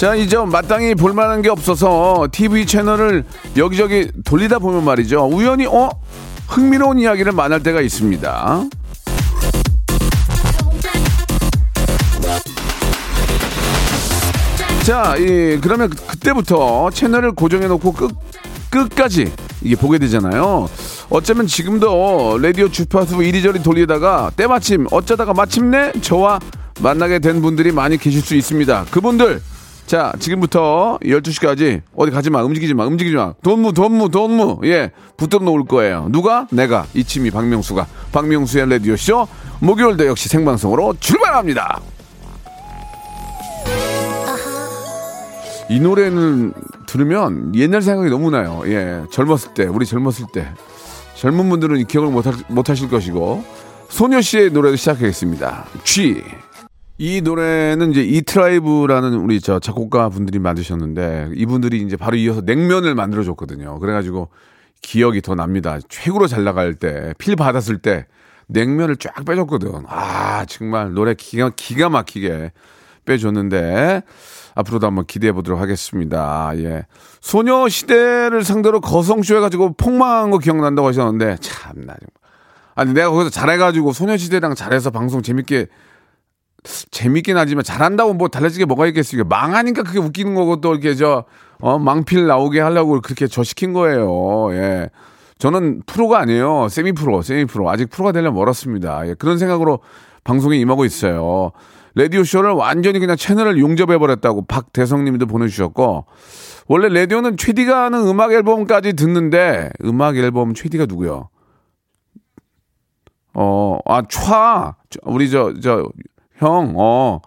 자 이제 마땅히 볼 만한 게 없어서 TV 채널을 여기저기 돌리다 보면 말이죠 우연히 어 흥미로운 이야기를 만날 때가 있습니다 자, 이, 그러면 그- 그때부터 채널을 고정해놓고 끝, 끝까지 이게 보게 되잖아요. 어쩌면 지금도 라디오 주파수 이리저리 돌리다가 때마침 어쩌다가 마침내 저와 만나게 된 분들이 많이 계실 수 있습니다. 그분들, 자, 지금부터 12시까지 어디 가지 마, 움직이지 마, 움직이지 마. 돈무, 돈무, 돈무. 예, 붙들어 놓을 거예요. 누가? 내가. 이치미 박명수가. 박명수의 라디오쇼. 목요일도 역시 생방송으로 출발합니다. 이 노래는 들으면 옛날 생각이 너무 나요. 예. 젊었을 때, 우리 젊었을 때. 젊은 분들은 기억을 못, 하, 못 하실 것이고. 소녀시의 노래를 시작하겠습니다. G. 이 노래는 이제 이트라이브라는 우리 저 작곡가 분들이 만드셨는데 이분들이 이제 바로 이어서 냉면을 만들어 줬거든요. 그래가지고 기억이 더 납니다. 최고로 잘 나갈 때, 필 받았을 때 냉면을 쫙 빼줬거든. 아, 정말 노래 기가, 기가 막히게 빼줬는데 앞으로도 한번 기대해 보도록 하겠습니다. 예. 소녀 시대를 상대로 거성쇼 해가지고 폭망한 거 기억난다고 하셨는데 참나 좀. 아니 내가 거기서 잘해가지고 소녀 시대랑 잘해서 방송 재밌게 재밌긴 하지만 잘한다고 뭐 달라지게 뭐가 있겠어요. 망하니까 그게 웃기는 거고 또 이렇게 저, 어, 망필 나오게 하려고 그렇게 저 시킨 거예요. 예. 저는 프로가 아니에요. 세미 프로, 세미 프로. 아직 프로가 되려면 멀었습니다. 예. 그런 생각으로 방송에 임하고 있어요. 라디오쇼를 완전히 그냥 채널을 용접해버렸다고 박대성 님도 보내주셨고, 원래 라디오는 최디가 하는 음악 앨범까지 듣는데, 음악 앨범 최디가 누구요? 어, 아, 촤! 우리 저, 저, 형, 어,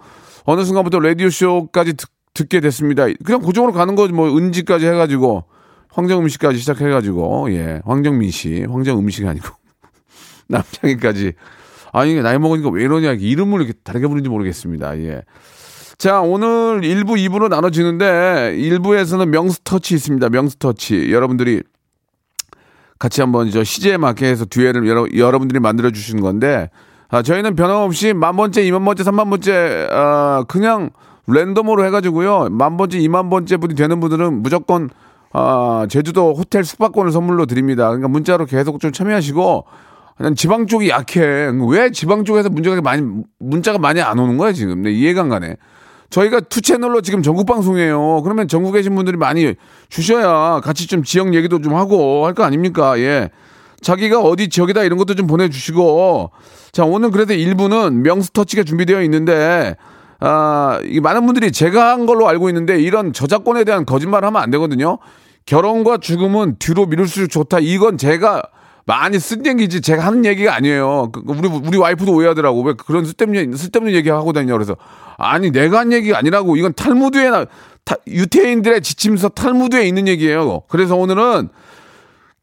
어느 순간부터 라디오쇼까지 듣, 듣게 됐습니다. 그냥 고정으로 가는 거지, 뭐, 은지까지 해가지고, 황정음식까지 시작해가지고, 예, 황정민 씨, 황정음식이 아니고, 남창희까지. 아니, 나이 먹으니까 왜 이러냐, 이름을 이렇게 다르게 부르는지 모르겠습니다, 예. 자, 오늘 1부, 2부로 나눠지는데, 1부에서는 명스터치 있습니다, 명스터치. 여러분들이 같이 한번 저 시제에 맞게 해서 듀엣을 여러, 여러분들이 만들어 주시는 건데 아, 저희는 변함없이 만 번째, 이만 번째, 삼만 번째 아, 그냥 랜덤으로 해가지고요 만 번째, 이만 번째 분이 되는 분들은 무조건 아, 제주도 호텔 숙박권을 선물로 드립니다. 그러니까 문자로 계속 좀 참여하시고 그냥 지방 쪽이 약해. 왜 지방 쪽에서 문제가 많이 문자가 많이 안 오는 거야 지금? 네, 이해가 안 가네. 저희가 two 채널로 지금 전국 방송이에요. 그러면 전국에 계신 분들이 많이 주셔야 같이 좀 지역 얘기도 좀 하고 할 거 아닙니까? 예. 자기가 어디 지역이다 이런 것도 좀 보내주시고. 자, 오늘 그래도 일부는 명스터치가 준비되어 있는데, 아, 이 많은 분들이 제가 한 걸로 알고 있는데 이런 저작권에 대한 거짓말 하면 안 되거든요. 결혼과 죽음은 뒤로 미룰수록 좋다. 이건 제가 많이 쓴 얘기지 제가 하는 얘기가 아니에요. 그, 우리 우리 와이프도 오해하더라고. 왜 그런 쓸데없는 쓸데없는 얘기 하고 다니냐 그래서 아니 내가 한 얘기가 아니라고. 이건 탈무드에 나 타, 유태인들의 지침서 탈무드에 있는 얘기예요. 그래서 오늘은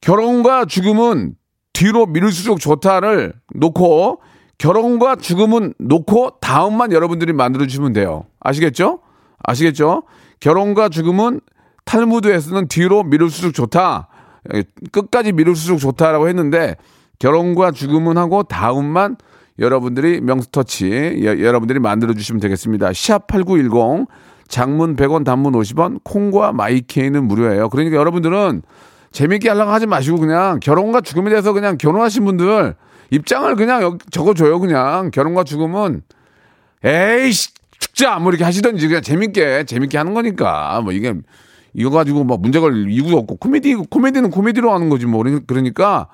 결혼과 죽음은 뒤로 미룰수록 좋다를 놓고 결혼과 죽음은 놓고 다음만 여러분들이 만들어 주시면 돼요. 아시겠죠? 아시겠죠? 결혼과 죽음은 탈무드에서는 뒤로 미룰수록 좋다. 끝까지 미룰수록 좋다라고 했는데 결혼과 죽음은 하고 다음만 여러분들이 명스터치 여, 여러분들이 만들어 주시면 되겠습니다. 샵8910 장문 100원 단문 50원 콩과 마이케이는 무료예요. 그러니까 여러분들은 재밌게 하려고 하지 마시고 그냥 결혼과 죽음에 대해서 그냥 결혼하신 분들 입장을 그냥 적어줘요. 그냥 결혼과 죽음은 에이씨 죽자 뭐 이렇게 하시던지 그냥 재밌게 재밌게 하는 거니까 뭐 이게 이거 가지고 막 문제 걸 이유도 없고 코미디 코미디는 코미디로 하는 거지 뭐 그러니까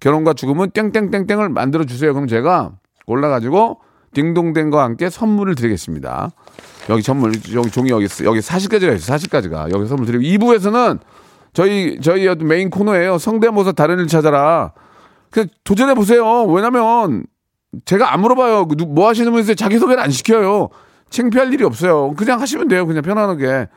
결혼과 죽음은 땡땡땡땡을 만들어 주세요. 그럼 제가 골라가지고 딩동댕과 함께 선물을 드리겠습니다. 여기 선물 여기 종이 여기. 여기 40가지가 있어. 40가지가 여기 선물 드리고 2부에서는 저희 저희 메인 코너예요. 성대모사 달인을 찾아라. 그냥 도전해 보세요. 왜냐면 제가 안 물어봐요. 누- 뭐 하시는 분이세요? 자기 소개를 안 시켜요. 창피할 일이 없어요. 그냥 하시면 돼요. 그냥 편안하게.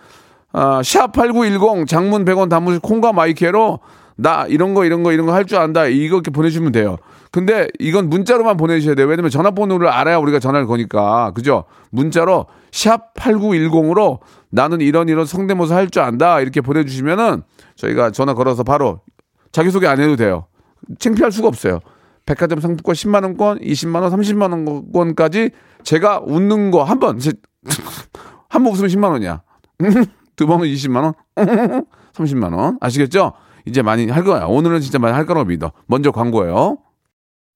아, 샵8910 장문 100원 단문 콩과 my K로 나 이런 거 이런 거 이런 거 할 줄 안다. 이렇게 보내주면 돼요. 근데 이건 문자로만 보내주셔야 돼요. 왜냐면 전화번호를 알아야 우리가 전화를 거니까. 그죠? 문자로 샵 8910으로 나는 이런 이런 성대모사 할 줄 안다. 이렇게 보내주시면은 저희가 전화 걸어서 바로 자기소개 안 해도 돼요. 창피할 수가 없어요. 백화점 상품권 10만 원권, 20만 원, 30만 원권까지 제가 웃는 거 한 번, 한 번 웃으면 10만 원이야. 두 번은 20만 원, 30만 원. 아시겠죠? 이제 많이 할 거야. 오늘은 진짜 많이 할 거라고 믿어. 먼저 광고예요.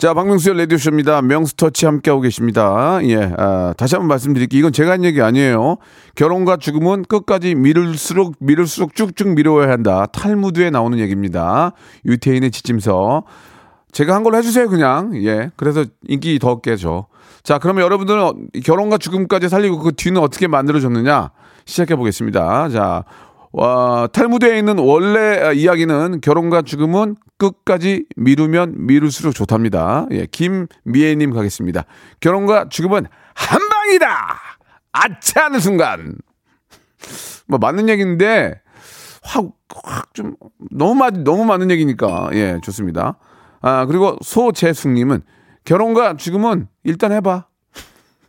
자, 박명수의 라디오쇼입니다. 명수터치 함께하고 계십니다. 예, 아, 다시 한번 말씀드릴게요. 이건 제가 한 얘기 아니에요. 결혼과 죽음은 끝까지 미룰수록, 미룰수록 쭉쭉 미뤄야 한다. 탈무드에 나오는 얘기입니다. 유태인의 지침서. 제가 한 걸로 해주세요, 그냥. 예. 그래서 인기 더 깨죠. 자, 그러면 여러분들은 어, 결혼과 죽음까지 살리고 그 뒤는 어떻게 만들어졌느냐? 시작해 보겠습니다. 자, 와, 탈무드에 있는 원래 이야기는 결혼과 죽음은 끝까지 미루면 미룰수록 좋답니다. 예, 김미애님 가겠습니다. 결혼과 죽음은 한 방이다! 아차 하는 순간. 뭐, 맞는 얘기인데, 확, 확 좀, 너무 맞, 너무 맞는 얘기니까. 예, 좋습니다. 아, 그리고 소재숙님은 결혼과 죽음은 일단 해봐.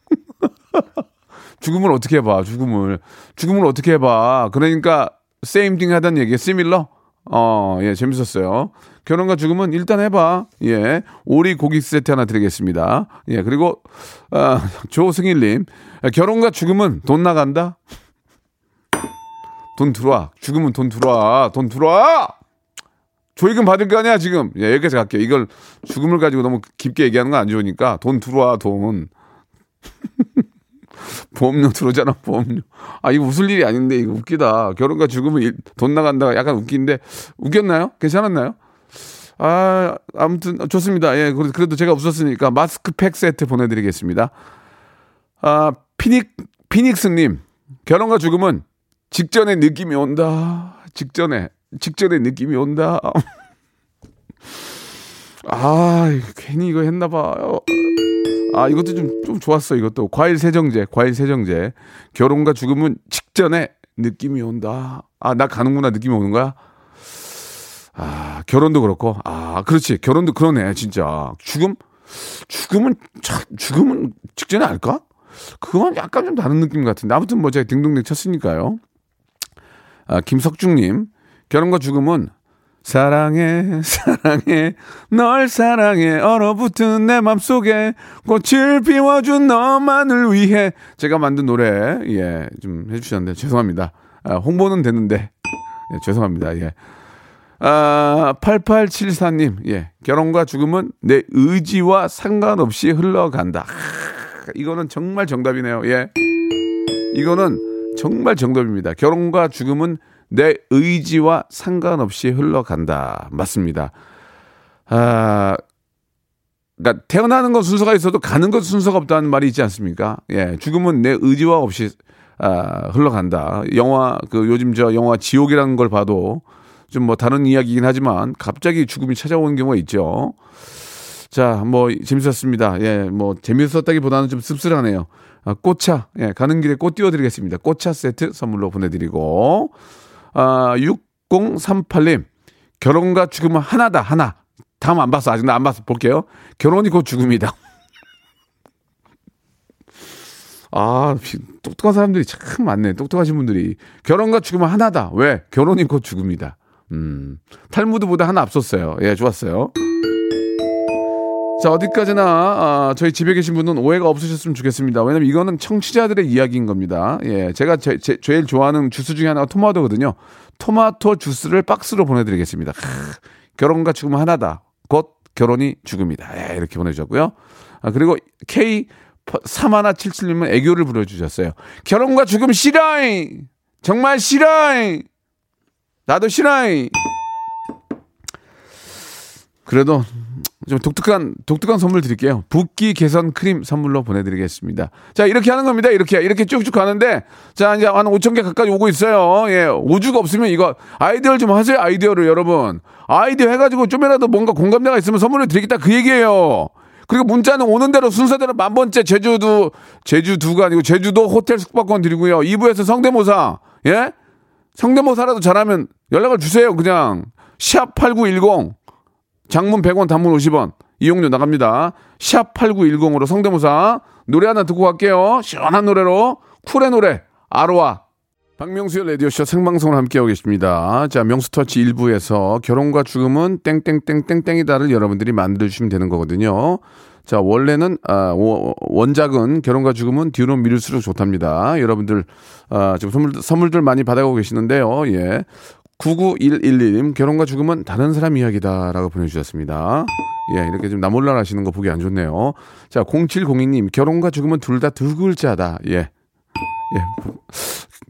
죽음을 어떻게 해봐, 죽음을. 죽음을 어떻게 해봐. 그러니까, same thing 하던 얘기, similar? 어, 예, 재밌었어요. 결혼과 죽음은 일단 해봐. 예. 오리 고기 세트 하나 드리겠습니다. 예, 그리고, 아, 조승일님. 결혼과 죽음은 돈 나간다? 돈 들어와. 죽으면 돈 들어와. 돈 들어와! 조의금 받을 거 아니야, 지금. 예, 여기까지 갈게요. 이걸 죽음을 가지고 너무 깊게 얘기하는 건 안 좋으니까 돈 들어와, 돈. 보험료 들어오잖아, 보험료. 아, 이거 웃을 일이 아닌데, 이거 웃기다. 결혼과 죽으면 일- 돈 나간다가 약간 웃긴데, 웃겼나요? 괜찮았나요? 아, 아무튼 좋습니다. 예, 그래도 제가 웃었으니까 마스크팩 세트 보내드리겠습니다. 아, 피닉, 피닉스님. 결혼과 죽음은 직전에 느낌이 온다. 직전에, 직전에 느낌이 온다. 아, 괜히 이거 했나봐. 아, 이것도 좀, 좀 좋았어, 이것도. 과일 세정제, 과일 세정제. 결혼과 죽음은 직전에 느낌이 온다. 아, 나 가는구나, 느낌이 오는 거야? 아, 결혼도 그렇고. 아, 그렇지. 결혼도 그러네, 진짜. 죽음? 죽음은, 참, 죽음은 직전에 알까? 그건 약간 좀 다른 느낌 같은데. 아무튼 뭐 제가 딩동댕 쳤으니까요. 아, 김석중님. 결혼과 죽음은 사랑해, 사랑해, 널 사랑해, 얼어붙은 내 맘속에 꽃을 피워준 너만을 위해. 제가 만든 노래, 예, 좀 해주셨는데, 죄송합니다. 아, 홍보는 됐는데, 예, 죄송합니다. 예. 아, 8874님, 예. 결혼과 죽음은 내 의지와 상관없이 흘러간다. 아, 이거는 정말 정답이네요. 예. 이거는 정말 정답입니다. 결혼과 죽음은 내 의지와 상관없이 흘러간다. 맞습니다. 아, 그러니까 태어나는 건 순서가 있어도 가는 건 순서가 없다는 말이 있지 않습니까? 예, 죽음은 내 의지와 없이 아, 흘러간다. 영화 그 요즘 저 영화 지옥이라는 걸 봐도 좀 뭐 다른 이야기이긴 하지만 갑자기 죽음이 찾아오는 경우가 있죠. 자, 뭐 재밌었습니다. 예, 뭐 재밌었다기보다는 좀 씁쓸하네요. 아, 꽃차, 예, 가는 길에 꽃 띄워드리겠습니다. 꽃차 세트 선물로 보내드리고, 아, 6038님, 결혼과 죽음은 하나다, 하나. 다음 안 봤어. 아직 나 안 봤어. 볼게요. 결혼이 곧 죽음이다. 아, 똑똑한 사람들이 참 많네. 똑똑하신 분들이. 결혼과 죽음은 하나다. 왜? 결혼이 곧 죽음이다. 음, 탈무드보다 하나 앞섰어요. 예, 좋았어요. 자, 어디까지나, 아, 저희 집에 계신 분은 오해가 없으셨으면 좋겠습니다. 왜냐면 이거는 청취자들의 이야기인 겁니다. 예, 제가 제, 제, 제일 좋아하는 주스 중에 하나가 토마토거든요. 토마토 주스를 박스로 보내드리겠습니다. 크, 결혼과 죽음은 하나다. 곧 결혼이 죽음이다. 예, 이렇게 보내주셨고요. 아, 그리고 K 3177님은 애교를 부려주셨어요. 결혼과 죽음 싫어잉! 정말 싫어잉! 나도 싫어잉! 그래도 좀 독특한 독특한 선물 드릴게요. 붓기 개선 크림 선물로 보내드리겠습니다. 자 이렇게 하는 겁니다. 이렇게 이렇게 쭉쭉 가는데 자 이제 한 5천 개 가까이 오고 있어요. 예 오주가 없으면 이거 아이디어를 좀 하세요. 아이디어를 여러분 아이디어 해가지고 좀이라도 뭔가 공감대가 있으면 선물을 드리겠다 그 얘기예요. 그리고 문자는 오는 대로 순서대로 만 번째 제주도 제주도가 아니고 제주도 호텔 숙박권 드리고요. 2부에서 성대모사 예 성대모사라도 잘하면 연락을 주세요. 그냥 샵8910 장문 100원, 단문 50원. 이용료 나갑니다. 샵 8910으로 성대모사 노래 하나 듣고 갈게요. 시원한 노래로 쿨의 노래 아로아 박명수의 라디오쇼 생방송을 함께하고 계십니다. 자, 명수터치 1부에서 결혼과 죽음은 땡땡땡땡땡이다를 여러분들이 만들어주시면 되는 거거든요. 자, 원래는, 아, 원작은 결혼과 죽음은 뒤로 미룰수록 좋답니다. 여러분들, 아, 지금 선물, 선물들 많이 받아가고 계시는데요. 예. 99111님, 결혼과 죽음은 다른 사람 이야기다 라고 보내주셨습니다. 예, 이렇게 좀 나몰라 하시는 거 보기 안 좋네요. 자, 0702님, 결혼과 죽음은 둘 다 두 글자다. 예. 예,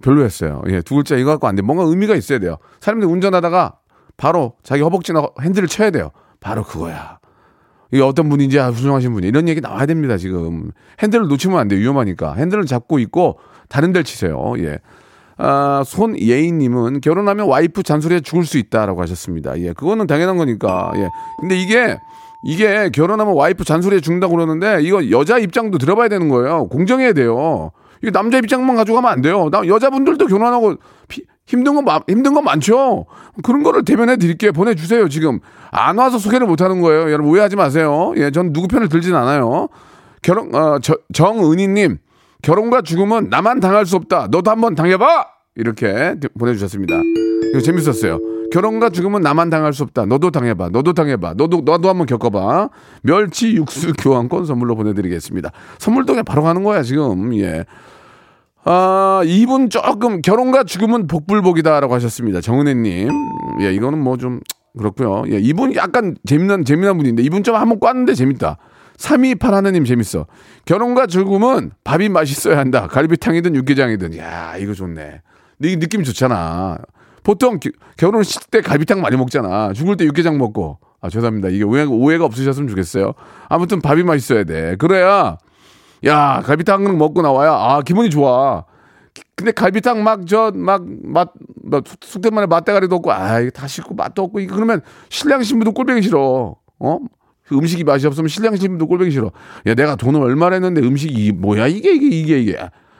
별로였어요. 예, 두 글자 이거 갖고 안 돼. 뭔가 의미가 있어야 돼요. 사람들이 운전하다가 바로 자기 허벅지나 핸들을 쳐야 돼요. 바로 그거야. 이게 어떤 분인지 아, 훌륭하신 분이 이런 얘기 나와야 됩니다, 지금. 핸들을 놓치면 안 돼요. 위험하니까. 핸들을 잡고 있고 다른 데를 치세요. 예. 아, 손예인님은 결혼하면 와이프 잔소리에 죽을 수 있다라고 하셨습니다. 예, 그거는 당연한 거니까. 예. 근데 이게 이게 결혼하면 와이프 잔소리에 죽는다고 그러는데 이거 여자 입장도 들어봐야 되는 거예요. 공정해야 돼요. 이거 남자 입장만 가져가면 안 돼요. 나 여자분들도 결혼하고 피, 힘든 건 힘든 건 많죠. 그런 거를 대변해 드릴게요. 보내주세요. 지금 안 와서 소개를 못 하는 거예요. 여러분 오해하지 마세요. 예, 전 누구 편을 들진 않아요. 결혼 어, 저, 정은희님 결혼과 죽음은 나만 당할 수 없다. 너도 한번 당해봐. 이렇게 보내주셨습니다. 이거 재밌었어요. 결혼과 죽음은 나만 당할 수 없다. 너도 당해봐. 너도 당해봐. 너도 너도 한번 겪어봐. 멸치 육수 교환권 선물로 보내드리겠습니다. 그냥 바로 가는 거야 지금. 예. 아 이분 조금 결혼과 죽음은 복불복이다라고 하셨습니다. 정은혜님. 예 이거는 뭐 좀 그렇고요. 예 이분 약간 재미난 재미난 분인데 이분 좀 한번 꽈는데 재밌다. 328 하나님 재밌어. 결혼과 죽음은 밥이 맛있어야 한다. 갈비탕이든 육개장이든. 야, 이거 좋네. 이 느낌 좋잖아. 보통 기, 결혼 식 때 갈비탕 많이 먹잖아. 죽을 때 육개장 먹고. 아, 죄송합니다. 이게 오해, 오해가 없으셨으면 좋겠어요. 아무튼 밥이 맛있어야 돼. 그래야, 야, 갈비탕 먹고 나와야, 아, 기분이 좋아. 근데 갈비탕 막, 저, 막, 맛, 뭐, 숙대만에 맛대가리도 없고, 아, 이거 다 씻고 맛도 없고, 그러면 신랑 신부도 꼴보기 싫어. 어? 그 음식이 맛이 없으면 신랑 신부도 꼴보기 싫어. 야, 내가 돈을 얼마나 했는데 음식이 뭐야? 이게, 이게, 이게, 이게.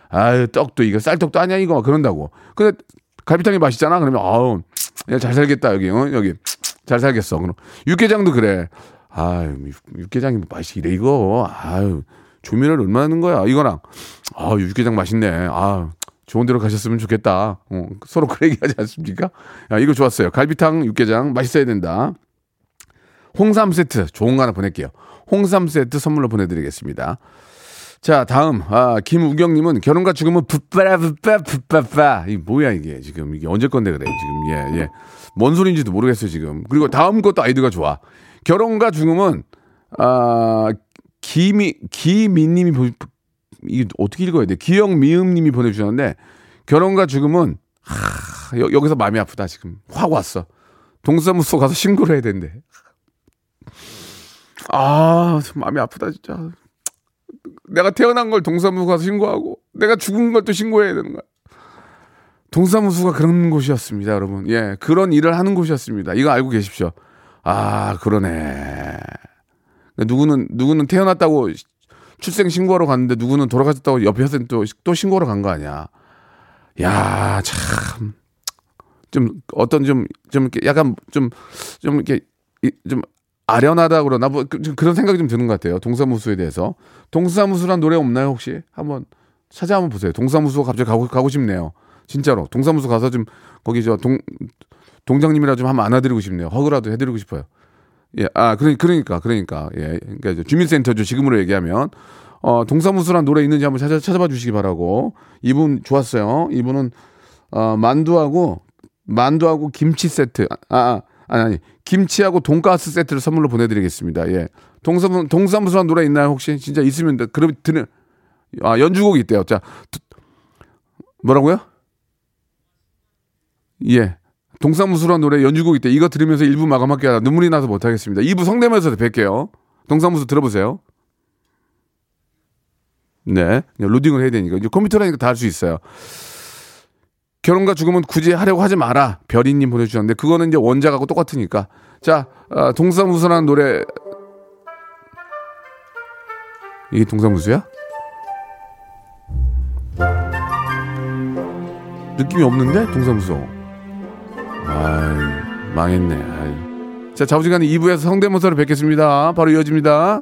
아유, 떡도 이거 쌀떡도 아니야, 이거. 막 그런다고. 근데 갈비탕이 맛있잖아? 그러면, 아우, 야, 잘 살겠다, 여기, 어? 여기. 잘 살겠어. 그럼. 육개장도 그래. 아유, 육개장이 맛이 이래, 이거. 아유, 조미료를 얼마나 넣는 거야? 이거랑. 아 육개장 맛있네. 아 좋은 데로 가셨으면 좋겠다. 어, 서로 그래 얘기하지 않습니까? 야, 이거 좋았어요. 갈비탕 육개장 맛있어야 된다. 홍삼 세트 좋은 거 하나 보낼게요. 홍삼 세트 선물로 보내드리겠습니다. 자, 다음, 아, 김우경님은 결혼과 죽음은 붓바라, 붓바, 붓바바. 이 뭐야, 이게. 지금, 이게 언제 건데 그래, 지금. 예, 예. 뭔 소리인지도 모르겠어요, 지금. 그리고 다음 것도 아이디가 좋아. 결혼과 죽음은, 아, 기미, 기미님이, 이게 어떻게 읽어야 돼? 기영미음님이 보내주셨는데, 결혼과 죽음은, 하, 여, 여기서 마음이 아프다, 지금. 확 왔어. 동사무소 가서 신고를 해야 된대. 아, 마음이 아프다, 진짜. 내가 태어난 걸 동사무소 가서 신고하고 내가 죽은 걸 또 신고해야 되는 거야. 동사무소가 그런 곳이었습니다, 여러분. 예, 그런 일을 하는 곳이었습니다. 이거 알고 계십시오. 아, 그러네. 누구는 누구는 태어났다고 출생 신고하러 갔는데 누구는 돌아가셨다고 옆에 회사는 또, 또 신고하러 간 거 아니야. 야, 참. 좀 어떤 좀 좀 이렇게 약간 좀 좀 이렇게 좀 아련하다 그러나 뭐 그, 그런 생각이 좀 드는 것 같아요. 동사무소에 대해서. 동사무소란 노래 없나요 혹시? 한번 찾아 한번 보세요. 동사무소 갑자기 가고 가고 싶네요. 진짜로 동사무소 가서 좀 거기 저 동 동장님이라 좀 한번 안아드리고 싶네요. 허그라도 해드리고 싶어요. 예, 아 그러, 그러니까 그러니까 예, 그러니까 주민센터죠 지금으로 얘기하면 어 동사무소란 노래 있는지 한번 찾아 찾아봐 주시기 바라고 이분 좋았어요. 이분은 어 만두하고 만두하고 김치 세트 아, 아 아니, 아니, 김치하고 돈가스 세트를 선물로 보내드리겠습니다. 예. 동사무, 동사무소한 노래 있나요, 혹시? 진짜 있으면, 그럼 드는, 아, 연주곡이 있대요. 자, 뭐라고요? 예. 동사무소란 노래 연주곡 있대. 이거 들으면서 1부 마감할게요. 눈물이 나서 못하겠습니다. 2부 성대모사에서 뵐게요. 동사무소 들어보세요. 네. 로딩을 해야 되니까. 이제 컴퓨터라니까 다 할 수 있어요. 결혼과 죽음은 굳이 하려고 하지 마라. 별이님 보내주셨는데, 그거는 이제 원작하고 똑같으니까. 자, 어, 동사무소라는 노래. 이게 동사무소야? 느낌이 없는데? 동사무소. 아이, 망했네. 아이. 자, 자부지간 2부에서 성대모사를 뵙겠습니다. 바로 이어집니다.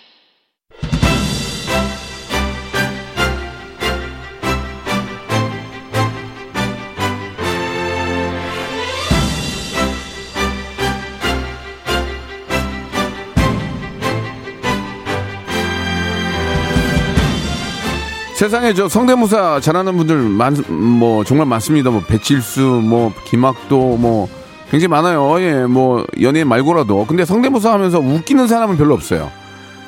세상에 저 성대모사 잘하는 분들 많, 뭐 정말 많습니다. 뭐 배칠수, 뭐 김학도, 뭐 굉장히 많아요. 예, 뭐 연예인 말고라도. 근데 성대모사 하면서 웃기는 사람은 별로 없어요.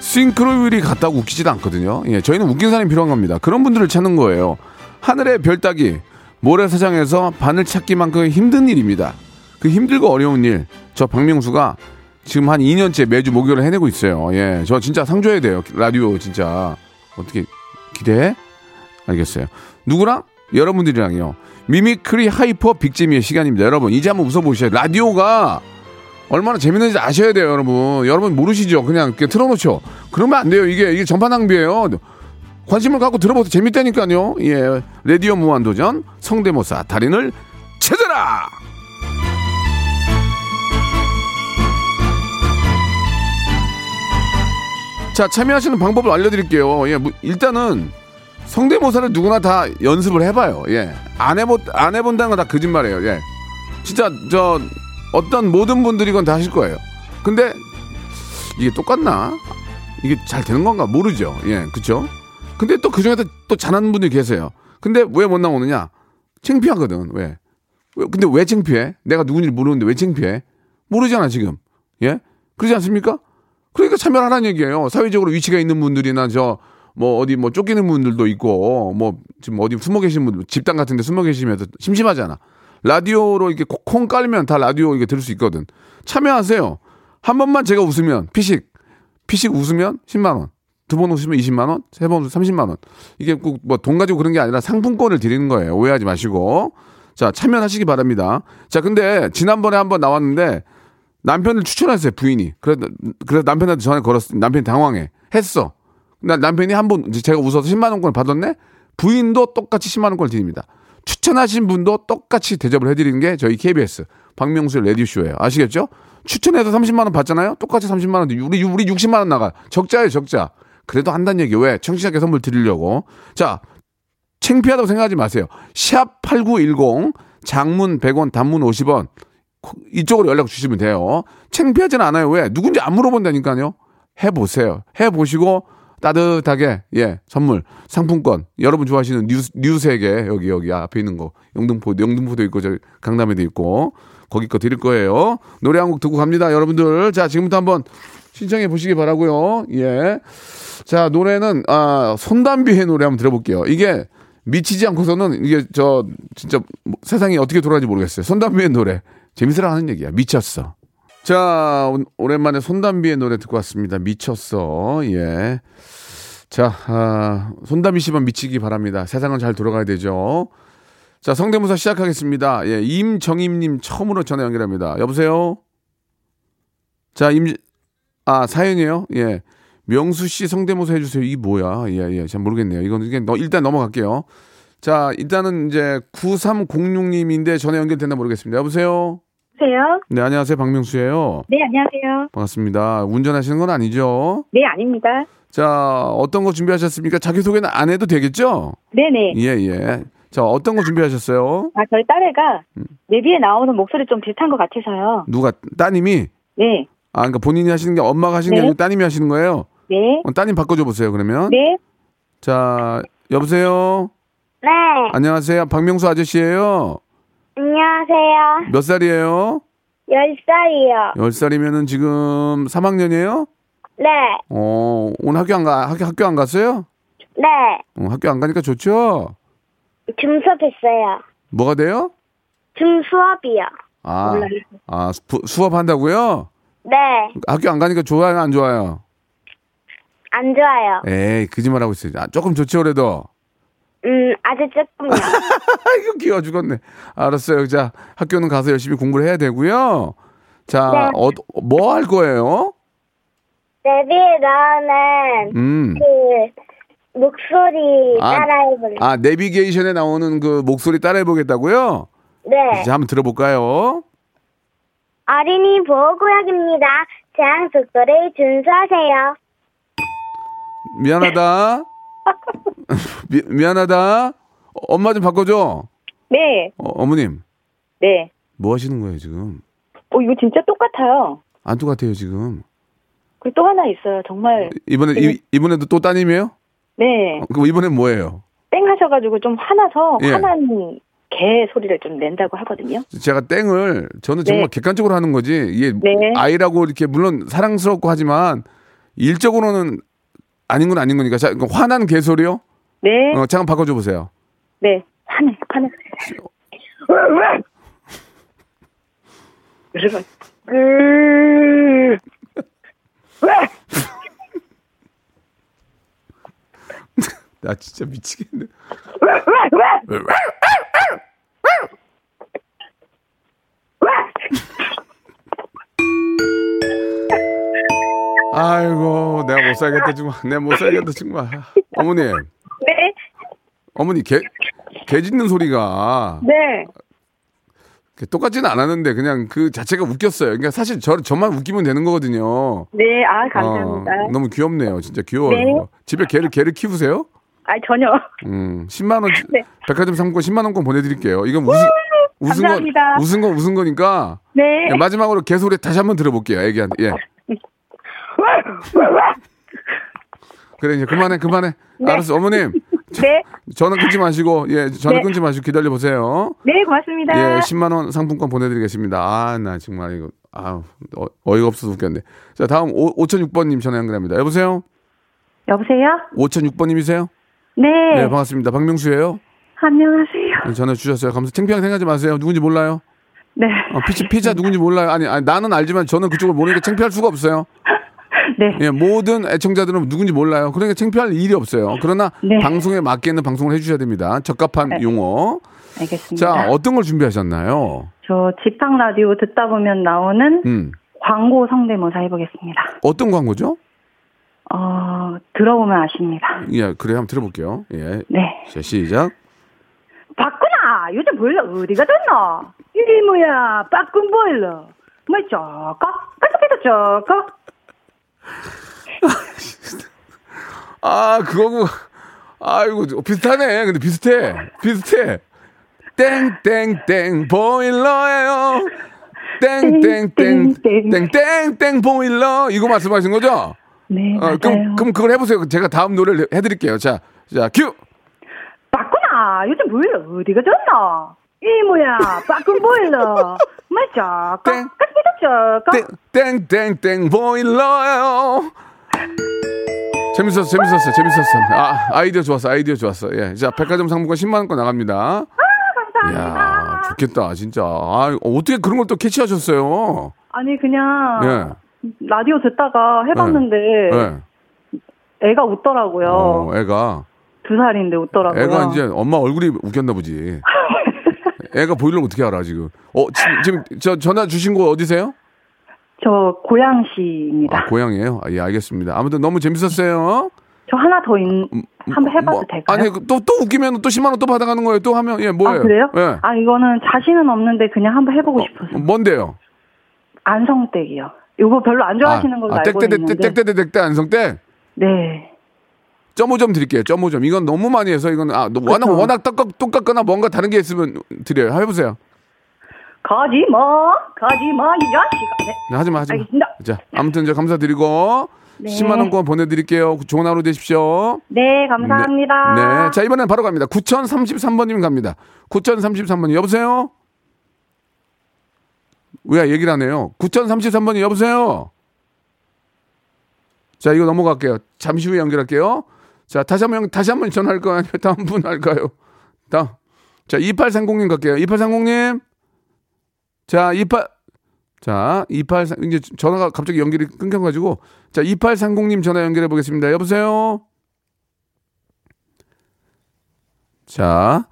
싱크로율이 같다고 웃기지도 않거든요. 예, 저희는 웃긴 사람이 필요한 겁니다. 그런 분들을 찾는 거예요. 하늘의 별 따기, 모래사장에서 바늘 찾기만큼 힘든 일입니다. 그 힘들고 어려운 일, 저 박명수가 지금 한 2년째 매주 목요일에 해내고 있어요. 예, 저 진짜 상 줘야 돼요. 라디오 진짜 어떻게 기대해? 알겠어요. 누구랑? 여러분들이랑요. mimicry hyper big재미의 시간입니다. 여러분, 이제 한번 웃어보셔요. 라디오가 얼마나 재밌는지 아셔야 돼요, 여러분. 여러분 모르시죠? 그냥 이렇게 틀어놓죠. 그러면 안 돼요. 이게, 이게 전파 낭비예요. 관심을 갖고 들어보세요. 재밌다니까요. 예. 라디오 무한도전 성대모사 달인을 찾아라! 자, 참여하시는 방법을 알려드릴게요. 예, 무- 일단은 성대모사를 누구나 다 연습을 해봐요. 예. 안 해본, 안 해본다는 건 다 거짓말이에요. 예. 진짜, 저, 어떤 모든 분들이 이건 다 하실 거예요. 근데, 이게 똑같나? 이게 잘 되는 건가? 모르죠. 예, 그쵸? 근데 또 그중에서 또 잘하는 분들이 계세요. 근데 왜 못 나오느냐? 창피하거든. 왜? 왜- 근데 왜 창피해? 내가 누군지 모르는데 왜 창피해? 모르잖아, 지금. 예? 그러지 않습니까? 그러니까 참여를 하라는 얘기예요. 사회적으로 위치가 있는 분들이나 저 뭐 어디 뭐 쫓기는 분들도 있고 뭐 지금 어디 숨어 계신 분들 집단 같은 데 숨어 계시면서 심심하잖아. 라디오로 이렇게 콩 깔면 다 라디오 이게 들을 수 있거든. 참여하세요. 한 번만 제가 웃으면 피식 피식 웃으면 10만 원. 두 번 웃으면 20만 원, 세 번 웃으면 30만 원. 이게 꼭 뭐 돈 가지고 그런 게 아니라 상품권을 드리는 거예요. 오해하지 마시고. 자, 참여하시기 바랍니다. 자, 근데 지난번에 한번 나왔는데 남편을 추천했어요, 부인이. 그래서, 그래서 남편한테 전화 걸었어. 남편이 당황해. 했어. 나 남편이 한 번, 제가 웃어서 10만 원권을 받았네? 부인도 똑같이 10만 원권을 드립니다. 추천하신 분도 똑같이 대접을 해드리는 게 저희 KBS 박명수의 레디쇼예요. 아시겠죠? 추천해서 30만 원 받잖아요? 똑같이 30만 원. 우리, 우리 60만 원 나가. 적자예요, 적자. 그래도 한다는 얘기. 왜? 청취자께 선물 드리려고. 자, 창피하다고 생각하지 마세요. 샵 8910, 장문 100원, 단문 50원. 이쪽으로 연락 주시면 돼요. 창피하지는 않아요. 왜? 누군지 안 물어본다니까요. 해보세요. 해보시고 따뜻하게 예 선물 상품권 여러분 좋아하시는 new new세계 여기 여기 앞에 있는 거 영등포 영등포도 있고 저 강남에도 있고 거기 거 드릴 거예요. 노래 한 곡 듣고 갑니다, 여러분들. 자 지금부터 한번 신청해 보시기 바라고요. 예. 자 노래는 아 손담비의 노래 한번 들어볼게요. 이게 미치지 않고서는 이게 저 진짜 뭐 세상이 어떻게 돌아가는지 모르겠어요. 손담비의 노래 재밌으라 하는 얘기야. 미쳤어. 자, 오- 오랜만에 손담비의 노래 듣고 왔습니다. 미쳤어. 예. 자, 아, 손담비 씨만 미치기 바랍니다. 세상은 잘 돌아가야 되죠. 자, 성대모사 시작하겠습니다. 예, 임정임님 처음으로 전화 연결합니다. 여보세요? 자, 임, 아, 사연이에요? 예. 명수 씨 성대모사 해주세요. 이게 뭐야? 예, 예. 잘 모르겠네요. 이건 이게 너- 일단 넘어갈게요. 자, 일단은 이제 9306님인데 전화 연결됐나 모르겠습니다. 여보세요? 여보세요? 네, 안녕하세요. 박명수예요. 네, 안녕하세요. 반갑습니다. 운전하시는 건 아니죠? 네, 아닙니다. 자, 어떤 거 준비하셨습니까? 자기소개는 안 해도 되겠죠? 네네. 예, 예. 자, 어떤 거 준비하셨어요? 아, 저희 딸애가 음. 내비에 나오는 목소리 좀 비슷한 것 같아서요. 누가, 따님이? 네. 아, 그러니까 본인이 하시는 게 엄마가 하시는 게 네. 아니고 따님이 하시는 거예요? 네. 어, 따님 바꿔줘 보세요, 그러면. 네. 자, 여보세요? 네, 안녕하세요. 박명수 아저씨예요 안녕하세요. 몇 살이에요? 열 살이요. 10살이면은 지금 3학년이에요? 네, 어, 오늘 학교 안 가, 학교, 학교 안 갔어요? 네. 어, 학교 안 가니까 좋죠? 줌 수업했어요. 뭐가 돼요? 줌 수업이요. 아, 아 수, 수업 한다고요? 네, 학교 안 가니까 좋아요, 안 좋아요? 안 좋아요. 에이, 거짓말하고 있어요. 아, 조금 좋죠, 그래도. 음, 아주 조금요. 아이고, 귀여워 죽었네. 알았어요. 자, 학교는 가서 열심히 공부를 해야 되고요. 자, 네. 어, 뭐 할 거예요? 내비에 나오는 음. 그 목소리 아, 따라해볼래. 아, 내비게이션에 나오는 그 목소리 따라해보겠다고요? 네. 이제 한번 들어볼까요? 어린이 보호구역입니다. 제한 속도를 준수하세요. 미안하다. 미, 미안하다. 어, 엄마 좀 바꿔줘. 네. 어, 어머님, 네. 뭐 하시는 거예요, 지금? 어, 이거 진짜 똑같아요. 안 똑같아요, 지금. 그리고 또 하나 있어요. 정말. 이번에, 이, 이번에도 또 따님이에요? 네. 어, 그럼 이번엔 뭐예요? 땡 하셔가지고 좀 화나서 예. 화난 개 소리를 좀 낸다고 하거든요. 제가 땡을 저는 정말 네. 객관적으로 하는 거지 이게 네. 아이라고 이렇게 물론 사랑스럽고 하지만 일적으로는 아닌 건 아닌 거니까 자, 화난 개 소리요? 네. 어, 잠깐 바꿔줘 보세요. 네. 화내. 여러분. 그, 나 진짜 미치겠네. 아이고 내가 못 살겠다 정말 내가 못 살겠다 정말 어머니 네. 어머니 개, 개 짖는 소리가 네. 똑같지는 않았는데 그냥 그 자체가 웃겼어요. 그러니까 사실 저 저만 웃기면 되는 거거든요. 네. 아, 감사합니다. 어, 너무 귀엽네요. 진짜 귀여워요. 네. 집에 개를 개를 키우세요? 아, 전혀. 음, 10만 원 네. 백화점 상품권 10만 원권 보내드릴게요. 이건 웃은 거 감사합니다. 웃은 거 웃은 거니까 네. 예, 마지막으로 개 소리 다시 한번 들어볼게요. 애기한테. 예. 그래 이제 그만해 그만해. 알았어 어머님 네. 전화 끊지 마시고 예 전화 네. 끊지 마시고 기다려 보세요. 네, 고맙습니다. 예 10만 원 상품권 보내드리겠습니다. 아 나 정말 이거 아 어, 어이가 없어서 웃겼네. 자 다음 5 5006번님 전화 연결합니다. 여보세요? 여보세요? 5006번님이세요? 네. 네 반갑습니다. 박명수예요. 안녕하세요. 네, 전화 주셨어요. 감사. 창피하게 생각하지 마세요. 누군지 몰라요. 네. 어, 피자, 피자 누군지 몰라요. 아니, 아니, 나는 알지만 저는 그쪽을 모르니까 창피할 수가 없어요. 네. 예, 모든 애청자들은 누군지 몰라요. 그러니까 창피할 일이 없어요. 그러나 네. 방송에 맞게 있는 방송을 해주셔야 됩니다. 적합한 네. 용어. 알겠습니다. 자, 어떤 걸 준비하셨나요? 저 지팡 라디오 듣다 보면 나오는 음, 광고 성대모사 해보겠습니다. 어떤 광고죠? 어, 들어보면 아십니다. 예, 그래 한번 들어볼게요. 예, 네. 자 시작. 박구나! 요즘 보일러 어디가 됐나? 이게 뭐야, 빠꾼 보일러. 뭐, 저거? 계속해서 저거? 아, 그거고. 아이고, 비슷하네. 근데 비슷해. 비슷해. 땡땡땡 보일러예요. 땡땡땡 땡땡땡 보일러 이거 말씀하신 거죠? 네, 어. 그럼 그럼 그걸 해보세요. 제가 다음 노래를 해드릴게요. 자, 자, 큐. 박구나! 요즘 보일러 어디가 됐나? 이 뭐야, 빠꾼 보일러. 뭐, 저거? 땡. 저거? 땡땡땡땡 보일러예요. 재밌었어, 재밌었어, 재밌었어. 아, 아이디어 좋았어, 아이디어 좋았어. 예, 자, 백화점 상품권 10만 원권 나갑니다. 감사합니다. 야, 좋겠다, 진짜. 아, 어떻게 그런 걸 또 캐치하셨어요? 아니, 그냥. 예, 라디오 듣다가 해봤는데 예. 애가 웃더라고요. 어, 애가. 두 살인데 웃더라고요. 애가 이제 엄마 얼굴이 웃겼나 보지. 애가 보일러 어떻게 알아 지금? 어 지금, 지금 저 전화 주신 곳 어디세요? 저 고양시입니다. 아 고향이에요. 아, 예 알겠습니다. 아무튼 너무 재밌었어요. 저 하나 더 있, 한번 해봐도 뭐, 될까요? 아니 또또 웃기면 또 10만 원 또 받아가는 거예요. 또 하면 예 뭐예요? 아, 그래요? 예. 아, 이거는 자신은 없는데 그냥 한번 해보고 싶어서. 뭔데요? 안성댁이요. 이거 별로 안 좋아하시는 걸로 알고 땡땡땡 있는데. 땡땡땡땡 안성땡 네. 점 5점 드릴게요. 점 5점. 이건 너무 많이 해서 이건 아 너- 워낙 그쵸. 워낙 똑같, 똑같거나 뭔가 다른 게 있으면 드려요. 해 보세요. 가지 마, 가지 마, 이 자식아. 네. 네, 하지 마, 하지 마. 알겠습니다. 자, 아무튼 저 감사드리고 네. 10만 원권 보내 드릴게요. 좋은 하루 되십시오. 네, 감사합니다. 네. 자, 이번엔 바로 갑니다. 9033번 님 갑니다. 9033번 님, 여보세요? 왜 얘기를 안 해요? 9033번 님, 여보세요? 자, 이거 넘어갈게요. 잠시 후에 연결할게요. 자, 다시 한 번, 다시 한 번 전화할 거 아니에요? 다음 분 할까요? 다음. 자, 2830님 갈게요. 2830님. 자, 28, 자, 2830, 이제 전화가 갑자기 연결이 끊겨가지고. 자, 2830님 전화 연결해 보겠습니다. 여보세요? 자,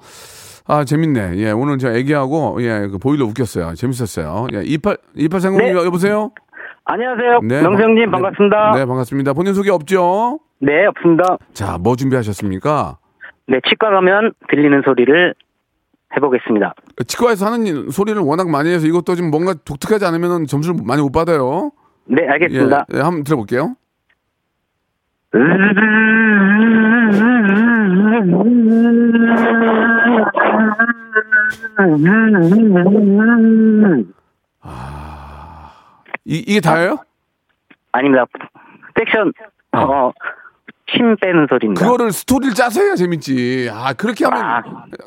아, 재밌네. 예, 오늘 저 애기하고, 예, 그 보일러 웃겼어요. 재밌었어요. 예, 28, 2830님 네. 여보세요? 안녕하세요. 네, 명성님 반- 반갑습니다. 네, 네, 반갑습니다. 본인 소개 없죠? 네, 없습니다. 자, 뭐 준비하셨습니까? 네, 치과 가면 들리는 소리를 해보겠습니다. 치과에서 하는 일- 소리를 워낙 많이 해서 이것도 좀 뭔가 독특하지 않으면 점수를 많이 못 받아요. 네, 알겠습니다. 예, 예, 한번 들어볼게요. 이, 이게 다예요? 아닙니다. 섹션, 어, 침 빼는 소리입니다. 그거를 스토리를 짜서 해야 재밌지. 아, 그렇게 하면. 아.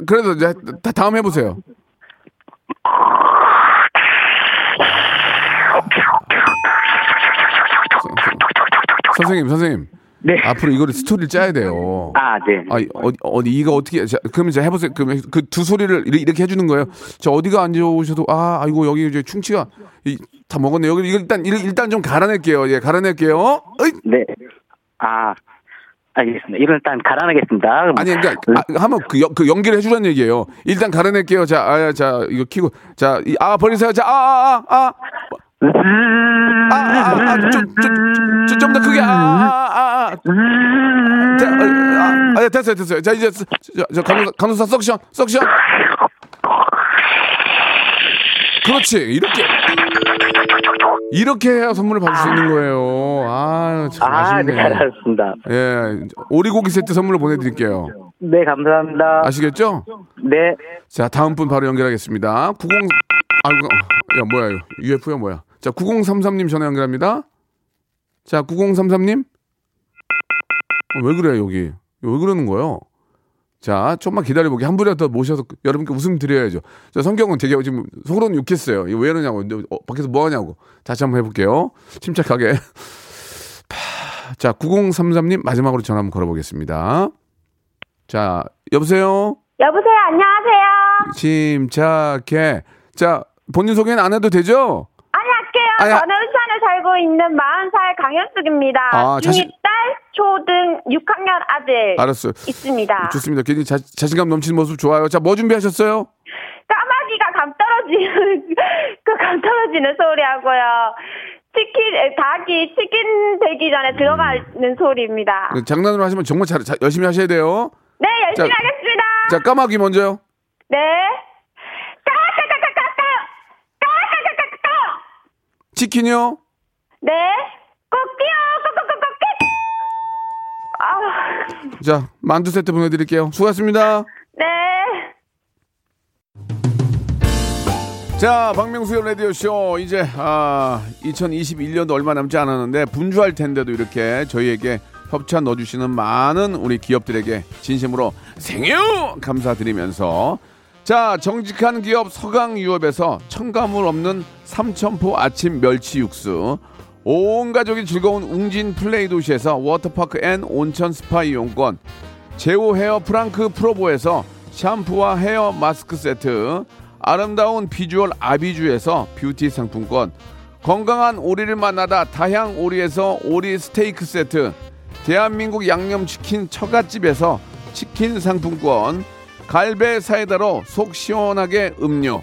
그래도 이제 다, 다음 해보세요. 선생님, 선생님. 네. 앞으로 이거를 스토리를 짜야 돼요. 아, 네. 아, 어디, 어디, 이가 어떻게, 자, 그러면 이제 해보세요. 그러면 그두 소리를 이렇게, 해주는 거예요. 저 어디가 안 좋으셔도, 아, 아이고, 여기 이제 충치가 이, 다 먹었네. 여기, 이거 일단, 일- 일단 좀 갈아낼게요. 예, 갈아낼게요. 어이! 네. 아, 알겠습니다. 이건 일단 갈아내겠습니다. 아니, 그러니까, 아, 한번 그, 연- 그 연기를 해주라는 얘기예요. 일단 갈아낼게요. 자, 아, 자, 이거 키고. 자, 이, 아, 버리세요. 자, 아, 아, 아, 아. 아, 아, 아, 좀, 좀, 좀, 좀 더 크게, 아, 아, 아, 아. 자, 아, 아, 아, 됐어요, 됐어요. 자, 이제, 저, 저, 간호사, 간호사 석션, 석션. 그렇지, 이렇게. 이렇게 해야 선물을 받을 수 있는 거예요. 아, 참 아, 네, 아쉽네. 알았습니다. 예, 오리고기 세트 선물로 보내드릴게요. 네, 감사합니다. 아시겠죠? 네. 자, 다음 분 바로 연결하겠습니다. 90, 아이고, 야, 뭐야, 이거. UF야, 뭐야. 자, 9033님 전화 연결합니다. 자, 9033님. 어, 왜 그래, 여기. 왜 그러는 거예요? 자, 좀만 기다려보게. 한 분이라도 더 모셔서 여러분께 웃음 드려야죠. 자, 성경은 되게 지금 속으로는 욕했어요. 이거 왜 이러냐고. 어, 밖에서 뭐 하냐고. 다시 한번 해볼게요. 침착하게. 파, 자, 9033님 마지막으로 전화 한번 걸어보겠습니다. 자, 여보세요? 여보세요, 안녕하세요. 침착해. 자, 본인 소개는 안 해도 되죠? 아- 저는 울산에 살고 있는 40살 강현숙입니다. 아, 중2 딸, 초등 6학년 아들 알았어요. 있습니다. 좋습니다. 굉장히 자, 자신감 넘치는 모습 좋아요. 자, 뭐 준비하셨어요? 까마귀가 감 떨어지는, 그 감 떨어지는 소리 하고요. 치킨, 에, 닭이 치킨 되기 전에 들어가는 소리입니다. 그 장난으로 하시면 정말 잘, 자, 열심히 하셔야 돼요. 네, 열심히 자, 하겠습니다. 자, 까마귀 먼저요. 네. 까까까까까까! 까까까까까! 치킨이요. 네. 꼭띠요! 꼭꼭꼭꼭꼭! 아, 자, 만두 세트 보내드릴게요. 수고하셨습니다. 네. 자, 박명수의 라디오쇼. 이제, 아, 2021년도 얼마 남지 않았는데, 분주할 텐데도 이렇게 저희에게 협찬 넣어주시는 많은 우리 기업들에게 진심으로 생유! 감사드리면서, 자, 정직한 기업 서강유업에서 첨가물 없는 삼천포 아침 멸치 육수, 온 가족이 즐거운 웅진 플레이 도시에서 워터파크 and 온천 스파 이용권, 제오 헤어 프랑크 프로보에서 샴푸와 헤어 마스크 세트, 아름다운 비주얼 아비주에서 뷰티 상품권, 건강한 오리를 만나다 다향 오리에서 오리 스테이크 세트, 대한민국 양념치킨 처갓집에서 치킨 상품권, 갈배 사이다로 속 시원하게 음료,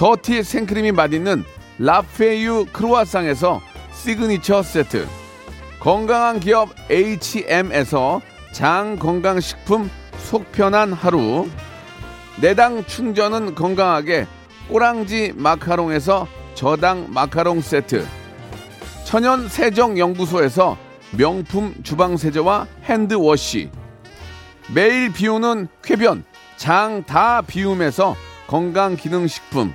더티 생크림이 맛있는 라페유 크로아상에서 시그니처 세트. 건강한 기업 H&M에서 장 건강식품 속편한 하루. 내당 충전은 건강하게 꼬랑지 마카롱에서 저당 마카롱 세트. 천연 세정 연구소에서 명품 주방 세제와 핸드워시. 매일 비우는 쾌변 장 다 비움에서 건강 기능 식품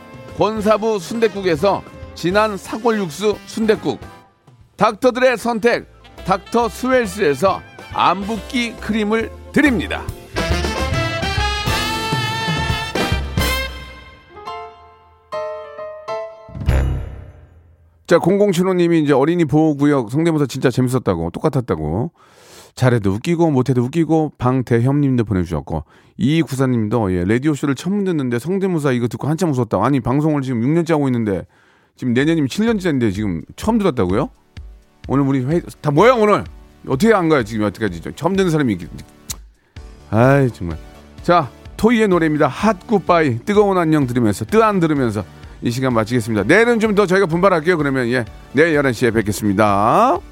권사부 순댓국에서 진한 사골 육수 순댓국 닥터들의 선택 닥터 스웰스에서 안붓기 크림을 드립니다. 자, 0075님이 이제 어린이 보호구역 성대모사 진짜 재밌었다고, 똑같았다고. 잘해도 웃기고, 못해도 웃기고, 방대협님도 보내주셨고, 이 구사님도 예, 라디오 쇼를 처음 듣는데 성대모사 이거 듣고 한참 웃었다고. 아니, 방송을 지금 6년째 하고 있는데, 지금 내년이면 7년째인데 지금 처음 들었다고요? 오늘 우리 회, 다 뭐야, 오늘? 어떻게 한 거야, 지금 여태까지. 처음 듣는 사람이. 아이, 정말. 자, 토이의 노래입니다. 핫 굿바이. 뜨거운 안녕 들으면서, 뜨안 들으면서. 이 시간 마치겠습니다. 내일은 좀 더 저희가 분발할게요. 그러면 예, 내일 11시에 뵙겠습니다.